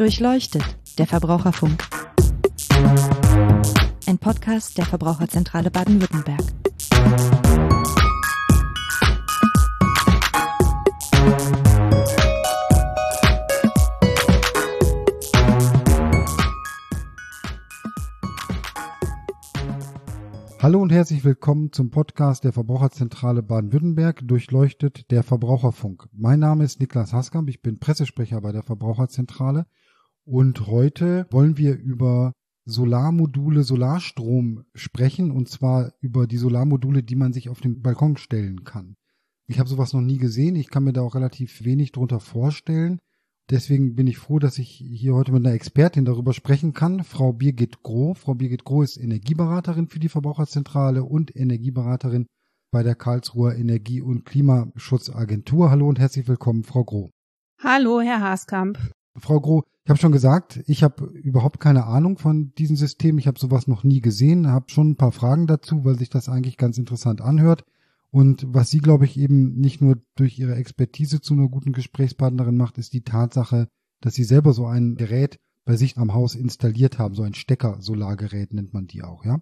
Durchleuchtet, der Verbraucherfunk. Ein Podcast der Verbraucherzentrale Baden-Württemberg. Hallo und herzlich willkommen zum Podcast der Verbraucherzentrale Baden-Württemberg Durchleuchtet der Verbraucherfunk. Mein Name ist Niklas Haskamp, ich bin Pressesprecher bei der Verbraucherzentrale und heute wollen wir über Solarmodule, Solarstrom sprechen und zwar über die Solarmodule, die man sich auf den Balkon stellen kann. Ich habe sowas noch nie gesehen, ich kann mir da auch relativ wenig drunter vorstellen. Deswegen bin ich froh, dass ich hier heute mit einer Expertin darüber sprechen kann, Frau Birgit Groh. Frau Birgit Groh ist Energieberaterin für die Verbraucherzentrale und Energieberaterin bei der Karlsruher Energie- und Klimaschutzagentur. Hallo und herzlich willkommen, Frau Groh. Hallo, Herr Haaskamp. Frau Groh, ich habe schon gesagt, ich habe überhaupt keine Ahnung von diesem System. Ich habe sowas noch nie gesehen, habe schon ein paar Fragen dazu, weil sich das eigentlich ganz interessant anhört. Und was sie, glaube ich, eben nicht nur durch ihre Expertise zu einer guten Gesprächspartnerin macht, ist die Tatsache, dass sie selber so ein Gerät bei sich am Haus installiert haben, so ein Stecker-Solargerät nennt man die auch, ja?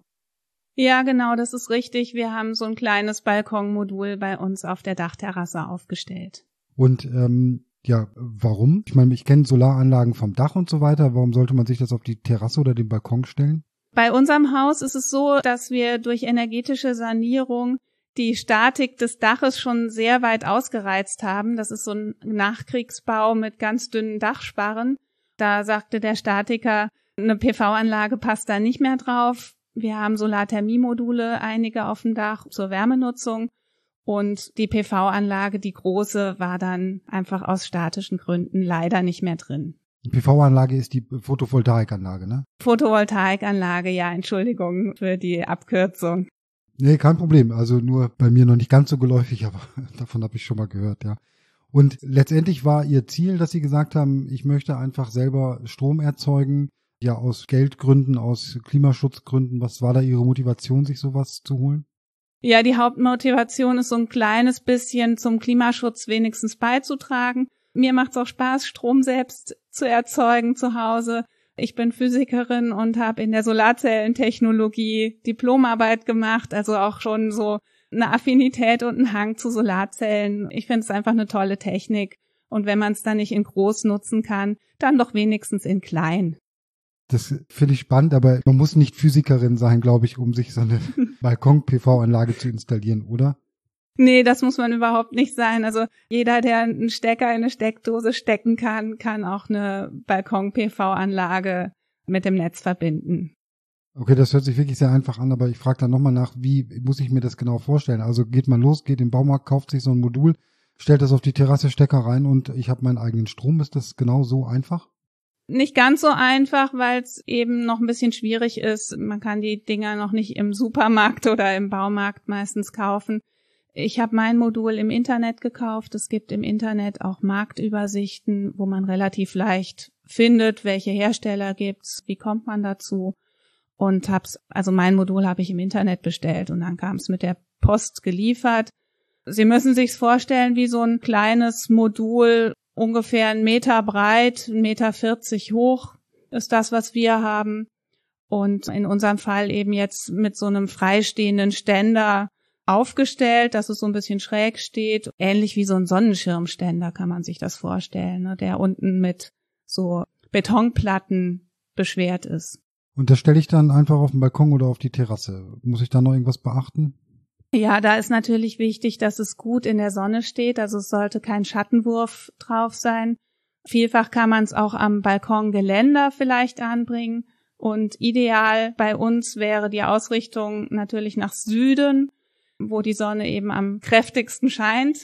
Ja, genau, das ist richtig. Wir haben so ein kleines Balkonmodul bei uns auf der Dachterrasse aufgestellt. Und ähm, ja, warum? Ich meine, ich kenne Solaranlagen vom Dach und so weiter. Warum sollte man sich das auf die Terrasse oder den Balkon stellen? Bei unserem Haus ist es so, dass wir durch energetische Sanierung die Statik des Daches schon sehr weit ausgereizt haben. Das ist so ein Nachkriegsbau mit ganz dünnen Dachsparren. Da sagte der Statiker, eine PV-Anlage passt da nicht mehr drauf. Wir haben Solarthermiemodule, einige auf dem Dach zur Wärmenutzung. Und die PV-Anlage, die große, war dann einfach aus statischen Gründen leider nicht mehr drin. Die PV-Anlage ist die Photovoltaikanlage, ne? Photovoltaikanlage, ja, Entschuldigung für die Abkürzung. Nee, kein Problem. Also nur bei mir noch nicht ganz so geläufig, aber davon habe ich schon mal gehört, ja. Und letztendlich war ihr Ziel, dass sie gesagt haben, ich möchte einfach selber Strom erzeugen, ja aus Geldgründen, aus Klimaschutzgründen. Was war da ihre Motivation, sich sowas zu holen? Ja, die Hauptmotivation ist so ein kleines bisschen zum Klimaschutz wenigstens beizutragen. Mir macht es auch Spaß, Strom selbst zu erzeugen zu Hause. Ich bin Physikerin und habe in der Solarzellentechnologie Diplomarbeit gemacht, also auch schon so eine Affinität und einen Hang zu Solarzellen. Ich finde es einfach eine tolle Technik. Und wenn man es dann nicht in groß nutzen kann, dann doch wenigstens in klein. Das finde ich spannend, aber man muss nicht Physikerin sein, glaube ich, um sich so eine Balkon-PV-Anlage zu installieren, oder? Nee, das muss man überhaupt nicht sein. Also jeder, der einen Stecker in eine Steckdose stecken kann, kann auch eine Balkon-PV-Anlage mit dem Netz verbinden. Okay, das hört sich wirklich sehr einfach an, aber ich frage dann nochmal nach, wie muss ich mir das genau vorstellen? Also geht man los, geht im Baumarkt, kauft sich so ein Modul, stellt das auf die Terrasse, Stecker rein und ich habe meinen eigenen Strom. Ist das genau so einfach? Nicht ganz so einfach, weil es eben noch ein bisschen schwierig ist. Man kann die Dinger noch nicht im Supermarkt oder im Baumarkt meistens kaufen. Ich habe mein Modul im Internet gekauft. Es gibt im Internet auch Marktübersichten, wo man relativ leicht findet, welche Hersteller gibt's, wie kommt man dazu. Und hab's, also mein Modul habe ich im Internet bestellt und dann kam es mit der Post geliefert. Sie müssen sich's vorstellen wie so ein kleines Modul, ungefähr einen Meter breit, einen Meter vierzig hoch ist das, was wir haben. Und in unserem Fall eben jetzt mit so einem freistehenden Ständer aufgestellt, dass es so ein bisschen schräg steht, ähnlich wie so ein Sonnenschirmständer kann man sich das vorstellen, ne, der unten mit so Betonplatten beschwert ist. Und das stelle ich dann einfach auf den Balkon oder auf die Terrasse. Muss ich da noch irgendwas beachten? Ja, da ist natürlich wichtig, dass es gut in der Sonne steht, also es sollte kein Schattenwurf drauf sein. Vielfach kann man es auch am Balkongeländer vielleicht anbringen. Und ideal bei uns wäre die Ausrichtung natürlich nach Süden, wo die Sonne eben am kräftigsten scheint.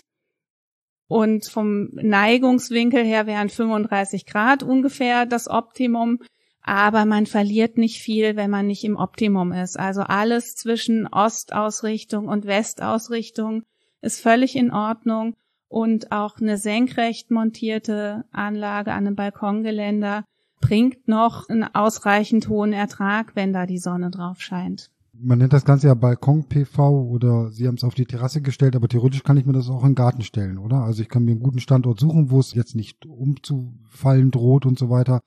Und vom Neigungswinkel her wären 35 Grad ungefähr das Optimum. Aber man verliert nicht viel, wenn man nicht im Optimum ist. Also alles zwischen Ostausrichtung und Westausrichtung ist völlig in Ordnung. Und auch eine senkrecht montierte Anlage an einem Balkongeländer bringt noch einen ausreichend hohen Ertrag, wenn da die Sonne drauf scheint man nennt das Ganze ja Balkon-PV oder Sie haben es auf die Terrasse gestellt, aber theoretisch kann ich mir das auch in den Garten stellen, oder? Also ich kann mir einen guten Standort suchen, wo es jetzt nicht umzufallen droht und so weiter.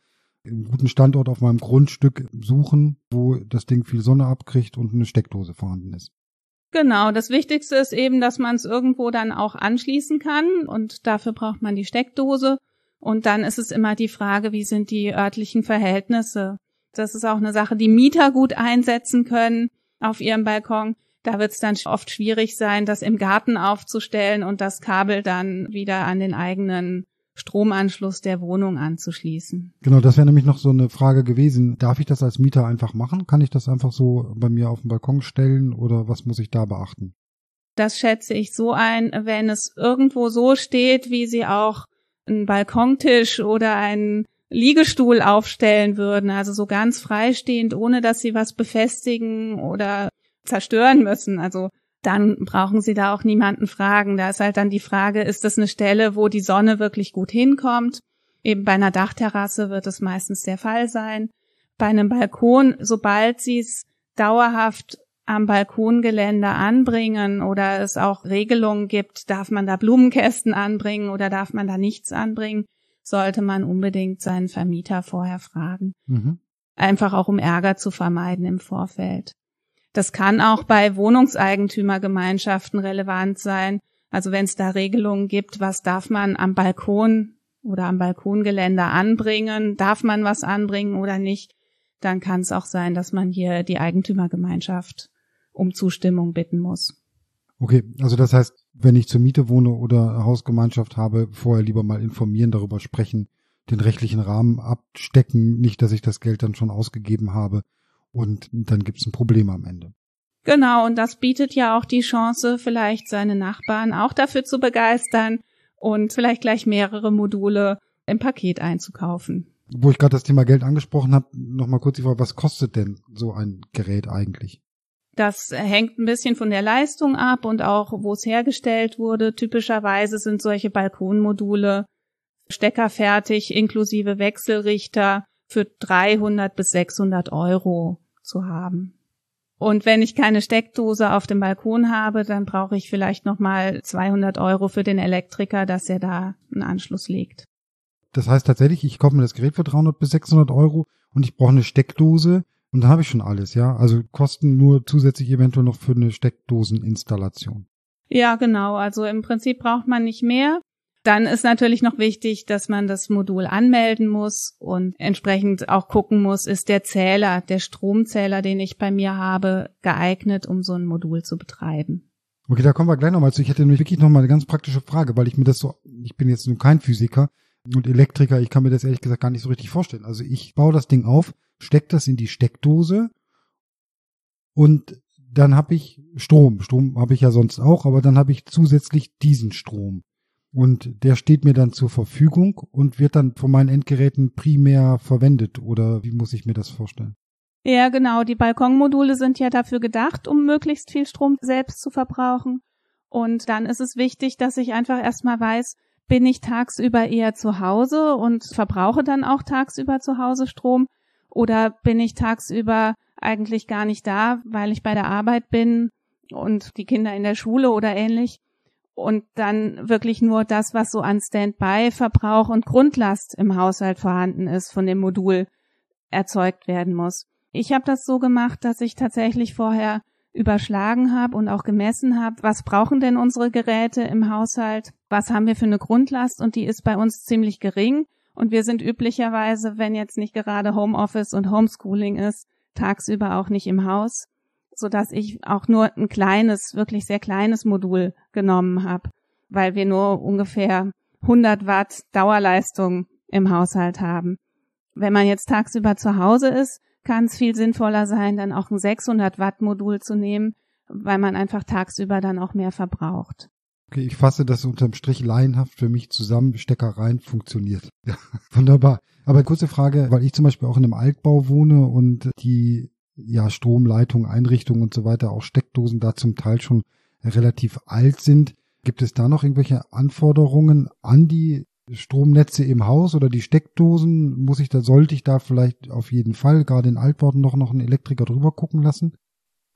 Einen guten Standort auf meinem Grundstück suchen, wo das Ding viel Sonne abkriegt und eine Steckdose vorhanden ist. Genau, das Wichtigste ist eben, dass man es irgendwo dann auch anschließen kann und dafür braucht man die Steckdose. Und dann ist es immer die Frage, wie sind die örtlichen Verhältnisse. Das ist auch eine Sache, die Mieter gut einsetzen können auf ihrem Balkon. Da wird es dann oft schwierig sein, das im Garten aufzustellen und das Kabel dann wieder an den eigenen Stromanschluss der Wohnung anzuschließen. Genau, das wäre nämlich noch so eine Frage gewesen. Darf ich das als Mieter einfach machen? Kann ich das einfach so bei mir auf den Balkon stellen oder was muss ich da beachten? Das schätze ich so ein, wenn es irgendwo so steht, wie sie auch einen Balkontisch oder einen Liegestuhl aufstellen würden, also so ganz freistehend, ohne dass sie was befestigen oder zerstören müssen. Also dann brauchen Sie da auch niemanden fragen. Da ist halt dann die Frage, ist das eine Stelle, wo die Sonne wirklich gut hinkommt? Eben bei einer Dachterrasse wird es meistens der Fall sein. Bei einem Balkon, sobald Sie es dauerhaft am Balkongeländer anbringen oder es auch Regelungen gibt, darf man da Blumenkästen anbringen oder darf man da nichts anbringen, sollte man unbedingt seinen Vermieter vorher fragen. Mhm. Einfach auch um Ärger zu vermeiden im Vorfeld. Das kann auch bei Wohnungseigentümergemeinschaften relevant sein. Also wenn es da Regelungen gibt, was darf man am Balkon oder am Balkongeländer anbringen, darf man was anbringen oder nicht, dann kann es auch sein, dass man hier die Eigentümergemeinschaft um Zustimmung bitten muss. Okay, also das heißt, wenn ich zur Miete wohne oder Hausgemeinschaft habe, vorher lieber mal informieren, darüber sprechen, den rechtlichen Rahmen abstecken, nicht, dass ich das Geld dann schon ausgegeben habe und dann gibt's ein Problem am Ende. Genau, und das bietet ja auch die Chance, vielleicht seine Nachbarn auch dafür zu begeistern und vielleicht gleich mehrere Module im Paket einzukaufen. Wo ich gerade das Thema Geld angesprochen habe, nochmal kurz die Frage, was kostet denn so ein Gerät eigentlich? Das hängt ein bisschen von der Leistung ab und auch, wo es hergestellt wurde. Typischerweise sind solche Balkonmodule steckerfertig inklusive Wechselrichter für 300 bis 600 Euro zu haben. Und wenn ich keine Steckdose auf dem Balkon habe, dann brauche ich vielleicht nochmal 200 Euro für den Elektriker, dass er da einen Anschluss legt. Das heißt tatsächlich, ich kaufe mir das Gerät für 300 bis 600 Euro und ich brauche eine Steckdose und dann habe ich schon alles, ja. Also kosten nur zusätzlich eventuell noch für eine Steckdoseninstallation. Ja, genau. Also im Prinzip braucht man nicht mehr. Dann ist natürlich noch wichtig, dass man das Modul anmelden muss und entsprechend auch gucken muss, ist der Zähler, der Stromzähler, den ich bei mir habe, geeignet, um so ein Modul zu betreiben. Okay, da kommen wir gleich nochmal zu. Ich hätte nämlich wirklich nochmal eine ganz praktische Frage, weil ich mir das so, ich bin jetzt kein Physiker und Elektriker, ich kann mir das ehrlich gesagt gar nicht so richtig vorstellen. Also ich baue das Ding auf, stecke das in die Steckdose und dann habe ich Strom. Strom habe ich ja sonst auch, aber dann habe ich zusätzlich diesen Strom. Und der steht mir dann zur Verfügung und wird dann von meinen Endgeräten primär verwendet. Oder wie muss ich mir das vorstellen? Ja, genau. Die Balkonmodule sind ja dafür gedacht, um möglichst viel Strom selbst zu verbrauchen. Und dann ist es wichtig, dass ich einfach erstmal weiß, bin ich tagsüber eher zu Hause und verbrauche dann auch tagsüber zu Hause Strom oder bin ich tagsüber eigentlich gar nicht da, weil ich bei der Arbeit bin und die Kinder in der Schule oder ähnlich und dann wirklich nur das, was so an Standby-Verbrauch und Grundlast im Haushalt vorhanden ist, von dem Modul erzeugt werden muss. Ich habe das so gemacht, dass ich tatsächlich vorher überschlagen habe und auch gemessen habe, was brauchen denn unsere Geräte im Haushalt, was haben wir für eine Grundlast und die ist bei uns ziemlich gering und wir sind üblicherweise, wenn jetzt nicht gerade Homeoffice und Homeschooling ist, tagsüber auch nicht im Haus so dass ich auch nur ein kleines, wirklich sehr kleines Modul genommen habe, weil wir nur ungefähr 100 Watt Dauerleistung im Haushalt haben. Wenn man jetzt tagsüber zu Hause ist, kann es viel sinnvoller sein, dann auch ein 600 Watt Modul zu nehmen, weil man einfach tagsüber dann auch mehr verbraucht. Okay, ich fasse das unterm Strich laienhaft für mich zusammen. Steckereien funktioniert. Ja, wunderbar. Aber kurze Frage, weil ich zum Beispiel auch in einem Altbau wohne und die ja Stromleitungen, Einrichtungen und so weiter, auch Steckdosen da zum Teil schon relativ alt sind. Gibt es da noch irgendwelche Anforderungen an die Stromnetze im Haus oder die Steckdosen? Muss ich da, sollte ich da vielleicht auf jeden Fall gerade in Altbauten noch, noch einen Elektriker drüber gucken lassen?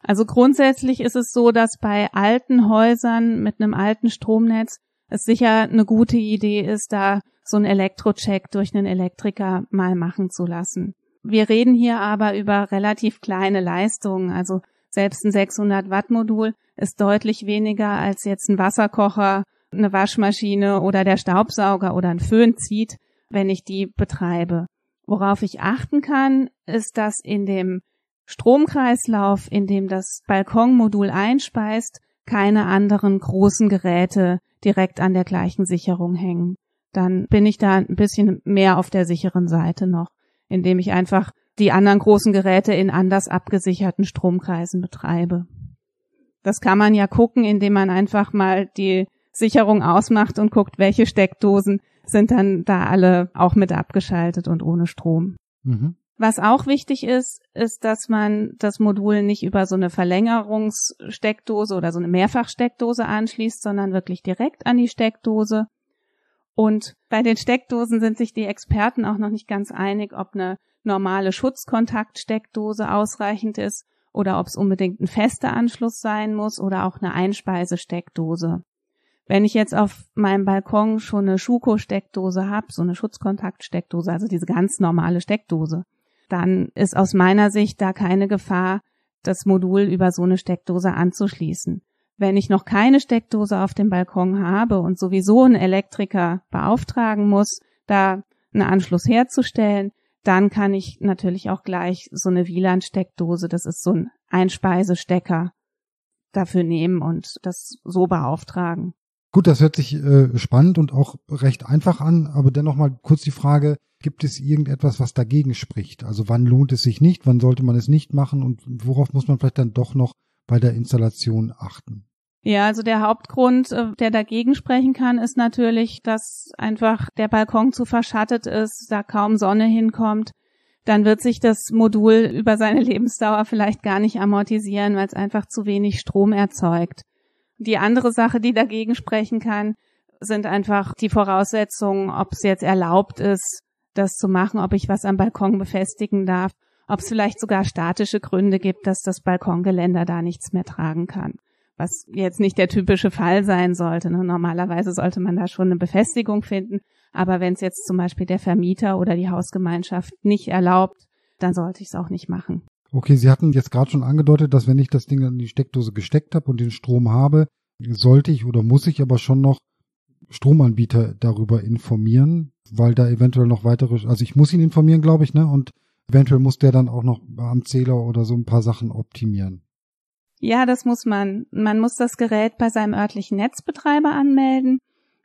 Also grundsätzlich ist es so, dass bei alten Häusern mit einem alten Stromnetz es sicher eine gute Idee ist, da so einen Elektrocheck durch einen Elektriker mal machen zu lassen. Wir reden hier aber über relativ kleine Leistungen, also selbst ein 600 Watt Modul ist deutlich weniger als jetzt ein Wasserkocher, eine Waschmaschine oder der Staubsauger oder ein Föhn zieht, wenn ich die betreibe. Worauf ich achten kann, ist, dass in dem Stromkreislauf, in dem das Balkonmodul einspeist, keine anderen großen Geräte direkt an der gleichen Sicherung hängen. Dann bin ich da ein bisschen mehr auf der sicheren Seite noch, indem ich einfach die anderen großen Geräte in anders abgesicherten Stromkreisen betreibe. Das kann man ja gucken, indem man einfach mal die Sicherung ausmacht und guckt, welche Steckdosen sind dann da alle auch mit abgeschaltet und ohne Strom. Mhm. Was auch wichtig ist, ist, dass man das Modul nicht über so eine Verlängerungssteckdose oder so eine Mehrfachsteckdose anschließt, sondern wirklich direkt an die Steckdose. Und bei den Steckdosen sind sich die Experten auch noch nicht ganz einig, ob eine normale Schutzkontaktsteckdose ausreichend ist oder ob es unbedingt ein fester Anschluss sein muss oder auch eine Einspeisesteckdose. Wenn ich jetzt auf meinem Balkon schon eine Schuko-Steckdose habe, so eine Schutzkontaktsteckdose, also diese ganz normale Steckdose, dann ist aus meiner Sicht da keine Gefahr, das Modul über so eine Steckdose anzuschließen. Wenn ich noch keine Steckdose auf dem Balkon habe und sowieso einen Elektriker beauftragen muss, da einen Anschluss herzustellen, dann kann ich natürlich auch gleich so eine WLAN-Steckdose, das ist so ein Einspeisestecker, dafür nehmen und das so beauftragen. Gut, das hört sich äh, spannend und auch recht einfach an, aber dennoch mal kurz die Frage, gibt es irgendetwas, was dagegen spricht? Also wann lohnt es sich nicht, wann sollte man es nicht machen und worauf muss man vielleicht dann doch noch bei der Installation achten? Ja, also der Hauptgrund, äh, der dagegen sprechen kann, ist natürlich, dass einfach der Balkon zu verschattet ist, da kaum Sonne hinkommt. Dann wird sich das Modul über seine Lebensdauer vielleicht gar nicht amortisieren, weil es einfach zu wenig Strom erzeugt. Die andere Sache, die dagegen sprechen kann, sind einfach die Voraussetzungen, ob es jetzt erlaubt ist, das zu machen, ob ich was am Balkon befestigen darf, ob es vielleicht sogar statische Gründe gibt, dass das Balkongeländer da nichts mehr tragen kann was jetzt nicht der typische Fall sein sollte. Ne? Normalerweise sollte man da schon eine Befestigung finden, aber wenn es jetzt zum Beispiel der Vermieter oder die Hausgemeinschaft nicht erlaubt, dann sollte ich es auch nicht machen. Okay, Sie hatten jetzt gerade schon angedeutet, dass wenn ich das Ding in die Steckdose gesteckt habe und den Strom habe, sollte ich oder muss ich aber schon noch Stromanbieter darüber informieren, weil da eventuell noch weitere, also ich muss ihn informieren, glaube ich, ne? Und eventuell muss der dann auch noch am Zähler oder so ein paar Sachen optimieren. Ja, das muss man. Man muss das Gerät bei seinem örtlichen Netzbetreiber anmelden.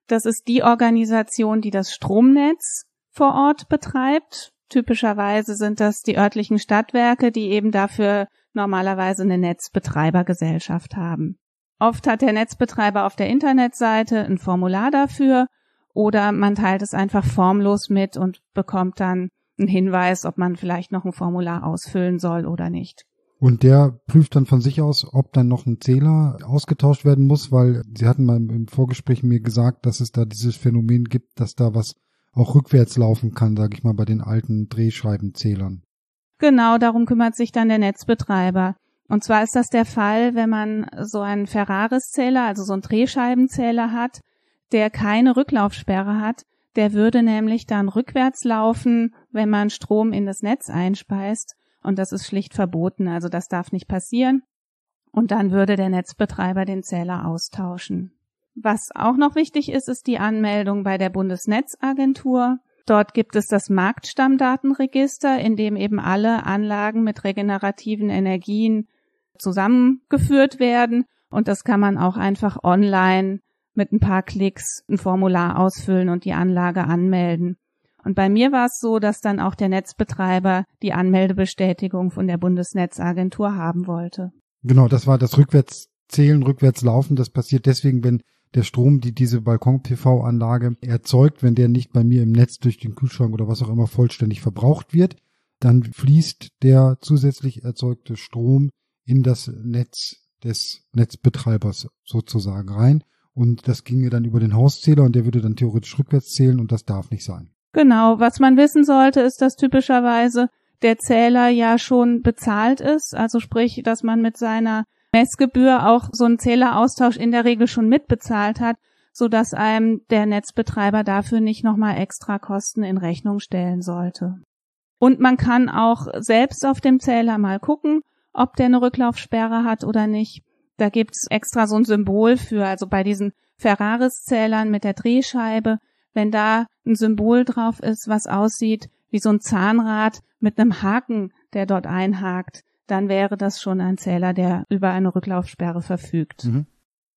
Das ist die Organisation, die das Stromnetz vor Ort betreibt. Typischerweise sind das die örtlichen Stadtwerke, die eben dafür normalerweise eine Netzbetreibergesellschaft haben. Oft hat der Netzbetreiber auf der Internetseite ein Formular dafür oder man teilt es einfach formlos mit und bekommt dann einen Hinweis, ob man vielleicht noch ein Formular ausfüllen soll oder nicht. Und der prüft dann von sich aus, ob dann noch ein Zähler ausgetauscht werden muss, weil Sie hatten mal im Vorgespräch mir gesagt, dass es da dieses Phänomen gibt, dass da was auch rückwärts laufen kann, sage ich mal, bei den alten Drehscheibenzählern. Genau, darum kümmert sich dann der Netzbetreiber. Und zwar ist das der Fall, wenn man so einen Ferraris-Zähler, also so einen Drehscheibenzähler hat, der keine Rücklaufsperre hat. Der würde nämlich dann rückwärts laufen, wenn man Strom in das Netz einspeist und das ist schlicht verboten, also das darf nicht passieren. Und dann würde der Netzbetreiber den Zähler austauschen. Was auch noch wichtig ist, ist die Anmeldung bei der Bundesnetzagentur. Dort gibt es das Marktstammdatenregister, in dem eben alle Anlagen mit regenerativen Energien zusammengeführt werden. Und das kann man auch einfach online mit ein paar Klicks ein Formular ausfüllen und die Anlage anmelden. Und bei mir war es so, dass dann auch der Netzbetreiber die Anmeldebestätigung von der Bundesnetzagentur haben wollte. Genau, das war das Rückwärtszählen, Rückwärtslaufen. Das passiert deswegen, wenn der Strom, die diese Balkon-PV-Anlage erzeugt, wenn der nicht bei mir im Netz durch den Kühlschrank oder was auch immer vollständig verbraucht wird, dann fließt der zusätzlich erzeugte Strom in das Netz des Netzbetreibers sozusagen rein. Und das ginge dann über den Hauszähler und der würde dann theoretisch rückwärts zählen und das darf nicht sein. Genau, was man wissen sollte, ist, dass typischerweise der Zähler ja schon bezahlt ist, also sprich, dass man mit seiner Messgebühr auch so einen Zähleraustausch in der Regel schon mitbezahlt hat, so dass einem der Netzbetreiber dafür nicht nochmal extra Kosten in Rechnung stellen sollte. Und man kann auch selbst auf dem Zähler mal gucken, ob der eine Rücklaufsperre hat oder nicht. Da gibt's extra so ein Symbol für, also bei diesen Ferraris-Zählern mit der Drehscheibe, wenn da ein Symbol drauf ist, was aussieht wie so ein Zahnrad mit einem Haken, der dort einhakt, dann wäre das schon ein Zähler, der über eine Rücklaufsperre verfügt. Mhm.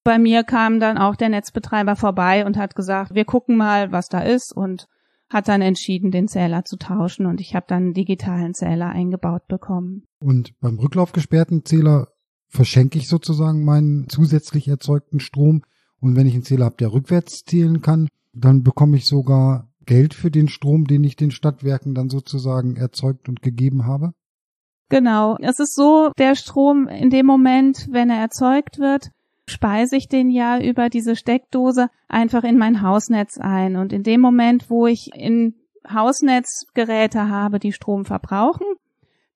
Bei mir kam dann auch der Netzbetreiber vorbei und hat gesagt, wir gucken mal, was da ist und hat dann entschieden, den Zähler zu tauschen und ich habe dann einen digitalen Zähler eingebaut bekommen. Und beim rücklaufgesperrten Zähler verschenke ich sozusagen meinen zusätzlich erzeugten Strom und wenn ich einen Zähler habe, der rückwärts zählen kann, dann bekomme ich sogar Geld für den Strom, den ich den Stadtwerken dann sozusagen erzeugt und gegeben habe? Genau. Es ist so, der Strom in dem Moment, wenn er erzeugt wird, speise ich den ja über diese Steckdose einfach in mein Hausnetz ein. Und in dem Moment, wo ich in Hausnetzgeräte habe, die Strom verbrauchen,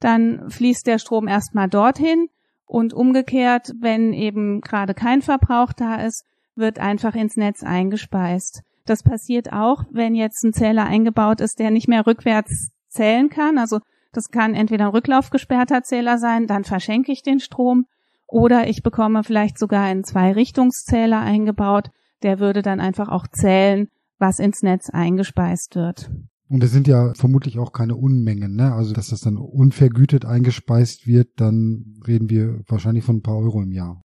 dann fließt der Strom erstmal dorthin und umgekehrt, wenn eben gerade kein Verbrauch da ist, wird einfach ins Netz eingespeist. Das passiert auch, wenn jetzt ein Zähler eingebaut ist, der nicht mehr rückwärts zählen kann. Also das kann entweder ein rücklaufgesperrter Zähler sein, dann verschenke ich den Strom oder ich bekomme vielleicht sogar einen Zwei-Richtungszähler eingebaut, der würde dann einfach auch zählen, was ins Netz eingespeist wird. Und es sind ja vermutlich auch keine Unmengen, ne? Also dass das dann unvergütet eingespeist wird, dann reden wir wahrscheinlich von ein paar Euro im Jahr.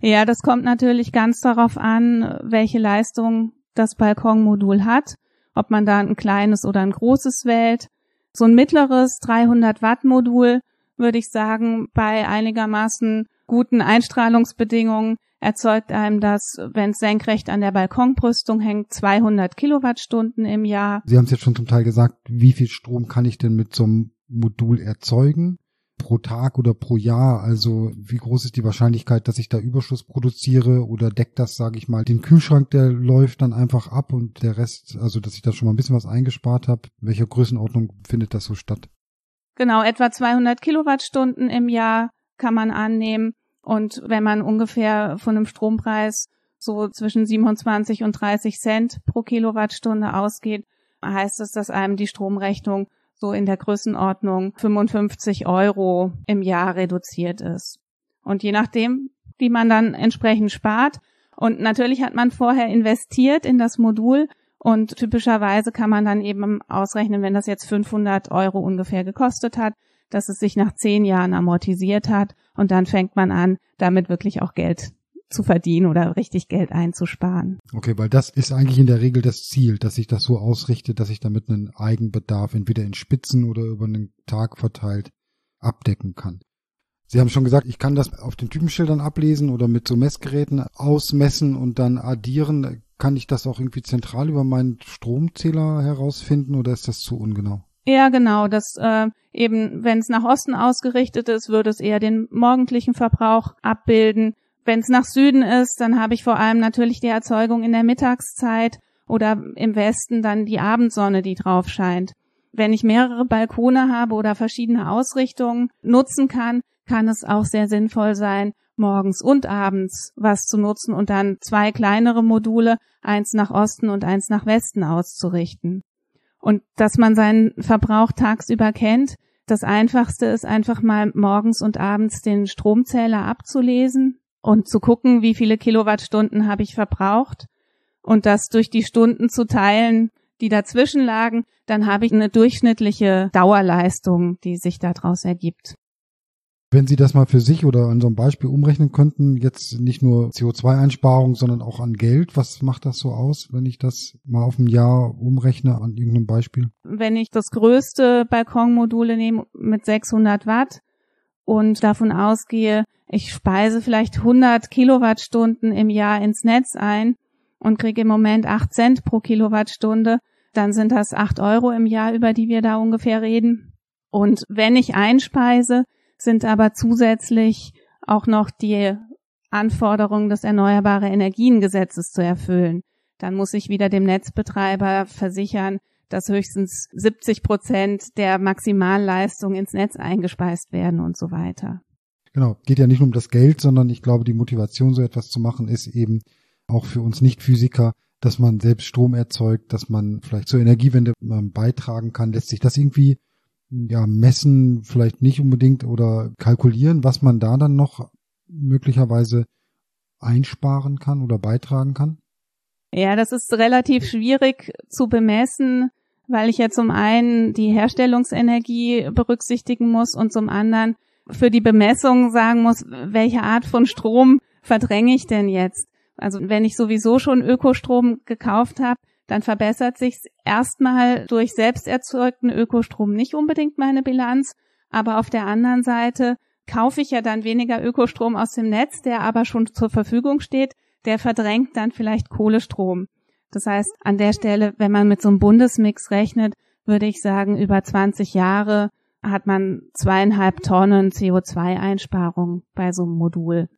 Ja, das kommt natürlich ganz darauf an, welche Leistung das Balkonmodul hat, ob man da ein kleines oder ein großes wählt. So ein mittleres 300 Watt Modul würde ich sagen, bei einigermaßen guten Einstrahlungsbedingungen erzeugt einem das, wenn es senkrecht an der Balkonbrüstung hängt, 200 Kilowattstunden im Jahr. Sie haben es jetzt schon zum Teil gesagt, wie viel Strom kann ich denn mit so einem Modul erzeugen? Pro Tag oder pro Jahr? Also wie groß ist die Wahrscheinlichkeit, dass ich da Überschuss produziere oder deckt das, sage ich mal, den Kühlschrank, der läuft dann einfach ab und der Rest, also dass ich da schon mal ein bisschen was eingespart habe? Welcher Größenordnung findet das so statt? Genau, etwa 200 Kilowattstunden im Jahr kann man annehmen. Und wenn man ungefähr von einem Strompreis so zwischen 27 und 30 Cent pro Kilowattstunde ausgeht, heißt es, dass einem die Stromrechnung so in der Größenordnung 55 Euro im Jahr reduziert ist. Und je nachdem, wie man dann entsprechend spart, und natürlich hat man vorher investiert in das Modul, und typischerweise kann man dann eben ausrechnen, wenn das jetzt 500 Euro ungefähr gekostet hat, dass es sich nach zehn Jahren amortisiert hat und dann fängt man an, damit wirklich auch Geld zu verdienen oder richtig Geld einzusparen. Okay, weil das ist eigentlich in der Regel das Ziel, dass sich das so ausrichtet, dass ich damit einen Eigenbedarf entweder in Spitzen oder über einen Tag verteilt abdecken kann. Sie haben schon gesagt, ich kann das auf den Typenschildern ablesen oder mit so Messgeräten ausmessen und dann addieren. Kann ich das auch irgendwie zentral über meinen Stromzähler herausfinden oder ist das zu ungenau? Ja, genau. Das äh, eben, wenn es nach Osten ausgerichtet ist, würde es eher den morgendlichen Verbrauch abbilden. Wenn es nach Süden ist, dann habe ich vor allem natürlich die Erzeugung in der Mittagszeit oder im Westen dann die Abendsonne, die drauf scheint. Wenn ich mehrere Balkone habe oder verschiedene Ausrichtungen nutzen kann, kann es auch sehr sinnvoll sein, morgens und abends was zu nutzen und dann zwei kleinere Module, eins nach Osten und eins nach Westen auszurichten. Und dass man seinen Verbrauch tagsüber kennt, das einfachste ist einfach mal morgens und abends den Stromzähler abzulesen und zu gucken, wie viele Kilowattstunden habe ich verbraucht und das durch die Stunden zu teilen, die dazwischen lagen, dann habe ich eine durchschnittliche Dauerleistung, die sich daraus ergibt. Wenn Sie das mal für sich oder an so einem Beispiel umrechnen könnten, jetzt nicht nur CO2-Einsparung, sondern auch an Geld, was macht das so aus, wenn ich das mal auf ein Jahr umrechne an irgendeinem Beispiel? Wenn ich das größte Balkonmodule nehme mit 600 Watt und davon ausgehe, ich speise vielleicht 100 Kilowattstunden im Jahr ins Netz ein und kriege im Moment 8 Cent pro Kilowattstunde, dann sind das 8 Euro im Jahr, über die wir da ungefähr reden. Und wenn ich einspeise, sind aber zusätzlich auch noch die Anforderungen des Erneuerbare Energiengesetzes zu erfüllen. Dann muss ich wieder dem Netzbetreiber versichern, dass höchstens 70 Prozent der Maximalleistung ins Netz eingespeist werden und so weiter. Genau, geht ja nicht nur um das Geld, sondern ich glaube, die Motivation, so etwas zu machen, ist eben auch für uns Nicht-Physiker, dass man selbst Strom erzeugt, dass man vielleicht zur Energiewende ähm, beitragen kann. Lässt sich das irgendwie ja messen, vielleicht nicht unbedingt oder kalkulieren, was man da dann noch möglicherweise einsparen kann oder beitragen kann? Ja, das ist relativ schwierig zu bemessen, weil ich ja zum einen die Herstellungsenergie berücksichtigen muss und zum anderen für die Bemessung sagen muss, welche Art von Strom verdränge ich denn jetzt? Also wenn ich sowieso schon Ökostrom gekauft habe, dann verbessert sich erstmal durch selbst erzeugten Ökostrom nicht unbedingt meine Bilanz, aber auf der anderen Seite kaufe ich ja dann weniger Ökostrom aus dem Netz, der aber schon zur Verfügung steht, der verdrängt dann vielleicht Kohlestrom. Das heißt, an der Stelle, wenn man mit so einem Bundesmix rechnet, würde ich sagen, über 20 Jahre hat man zweieinhalb Tonnen CO2-Einsparung bei so einem Modul.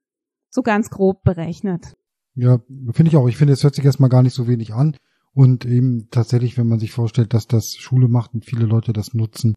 So ganz grob berechnet. Ja, finde ich auch. Ich finde, es hört sich erstmal gar nicht so wenig an. Und eben tatsächlich, wenn man sich vorstellt, dass das Schule macht und viele Leute das nutzen,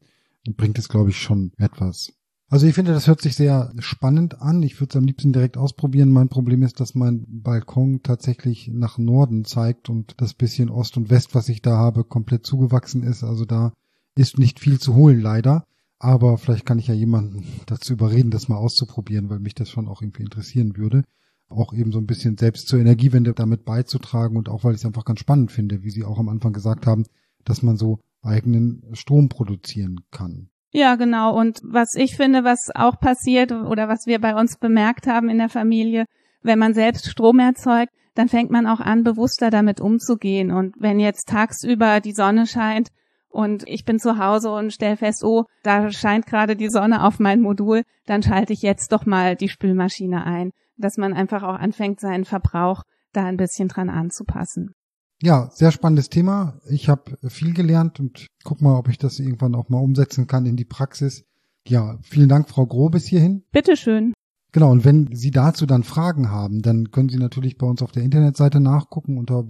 bringt es, glaube ich, schon etwas. Also ich finde, das hört sich sehr spannend an. Ich würde es am liebsten direkt ausprobieren. Mein Problem ist, dass mein Balkon tatsächlich nach Norden zeigt und das bisschen Ost und West, was ich da habe, komplett zugewachsen ist. Also da ist nicht viel zu holen, leider. Aber vielleicht kann ich ja jemanden dazu überreden, das mal auszuprobieren, weil mich das schon auch irgendwie interessieren würde. Auch eben so ein bisschen selbst zur Energiewende damit beizutragen und auch weil ich es einfach ganz spannend finde, wie Sie auch am Anfang gesagt haben, dass man so eigenen Strom produzieren kann. Ja, genau. Und was ich finde, was auch passiert oder was wir bei uns bemerkt haben in der Familie, wenn man selbst Strom erzeugt, dann fängt man auch an, bewusster damit umzugehen. Und wenn jetzt tagsüber die Sonne scheint und ich bin zu Hause und stelle fest, oh, da scheint gerade die Sonne auf mein Modul, dann schalte ich jetzt doch mal die Spülmaschine ein, dass man einfach auch anfängt, seinen Verbrauch da ein bisschen dran anzupassen. Ja, sehr spannendes Thema. Ich habe viel gelernt und guck mal, ob ich das irgendwann auch mal umsetzen kann in die Praxis. Ja, vielen Dank, Frau Groh, bis hierhin. Bitteschön. Genau, und wenn Sie dazu dann Fragen haben, dann können Sie natürlich bei uns auf der Internetseite nachgucken. Unter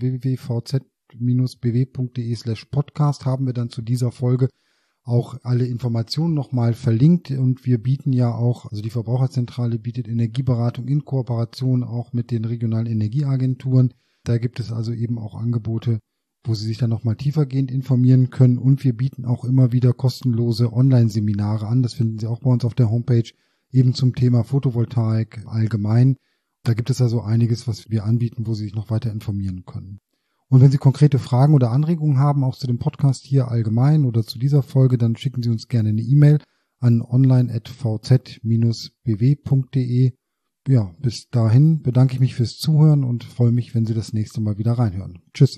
www.vz-bw.de slash podcast haben wir dann zu dieser Folge auch alle Informationen nochmal verlinkt und wir bieten ja auch, also die Verbraucherzentrale bietet Energieberatung in Kooperation auch mit den regionalen Energieagenturen. Da gibt es also eben auch Angebote, wo Sie sich dann nochmal tiefergehend informieren können. Und wir bieten auch immer wieder kostenlose Online-Seminare an. Das finden Sie auch bei uns auf der Homepage, eben zum Thema Photovoltaik allgemein. Da gibt es also einiges, was wir anbieten, wo Sie sich noch weiter informieren können. Und wenn Sie konkrete Fragen oder Anregungen haben, auch zu dem Podcast hier allgemein oder zu dieser Folge, dann schicken Sie uns gerne eine E-Mail an online.vz-bw.de ja, bis dahin bedanke ich mich fürs Zuhören und freue mich, wenn Sie das nächste Mal wieder reinhören. Tschüss.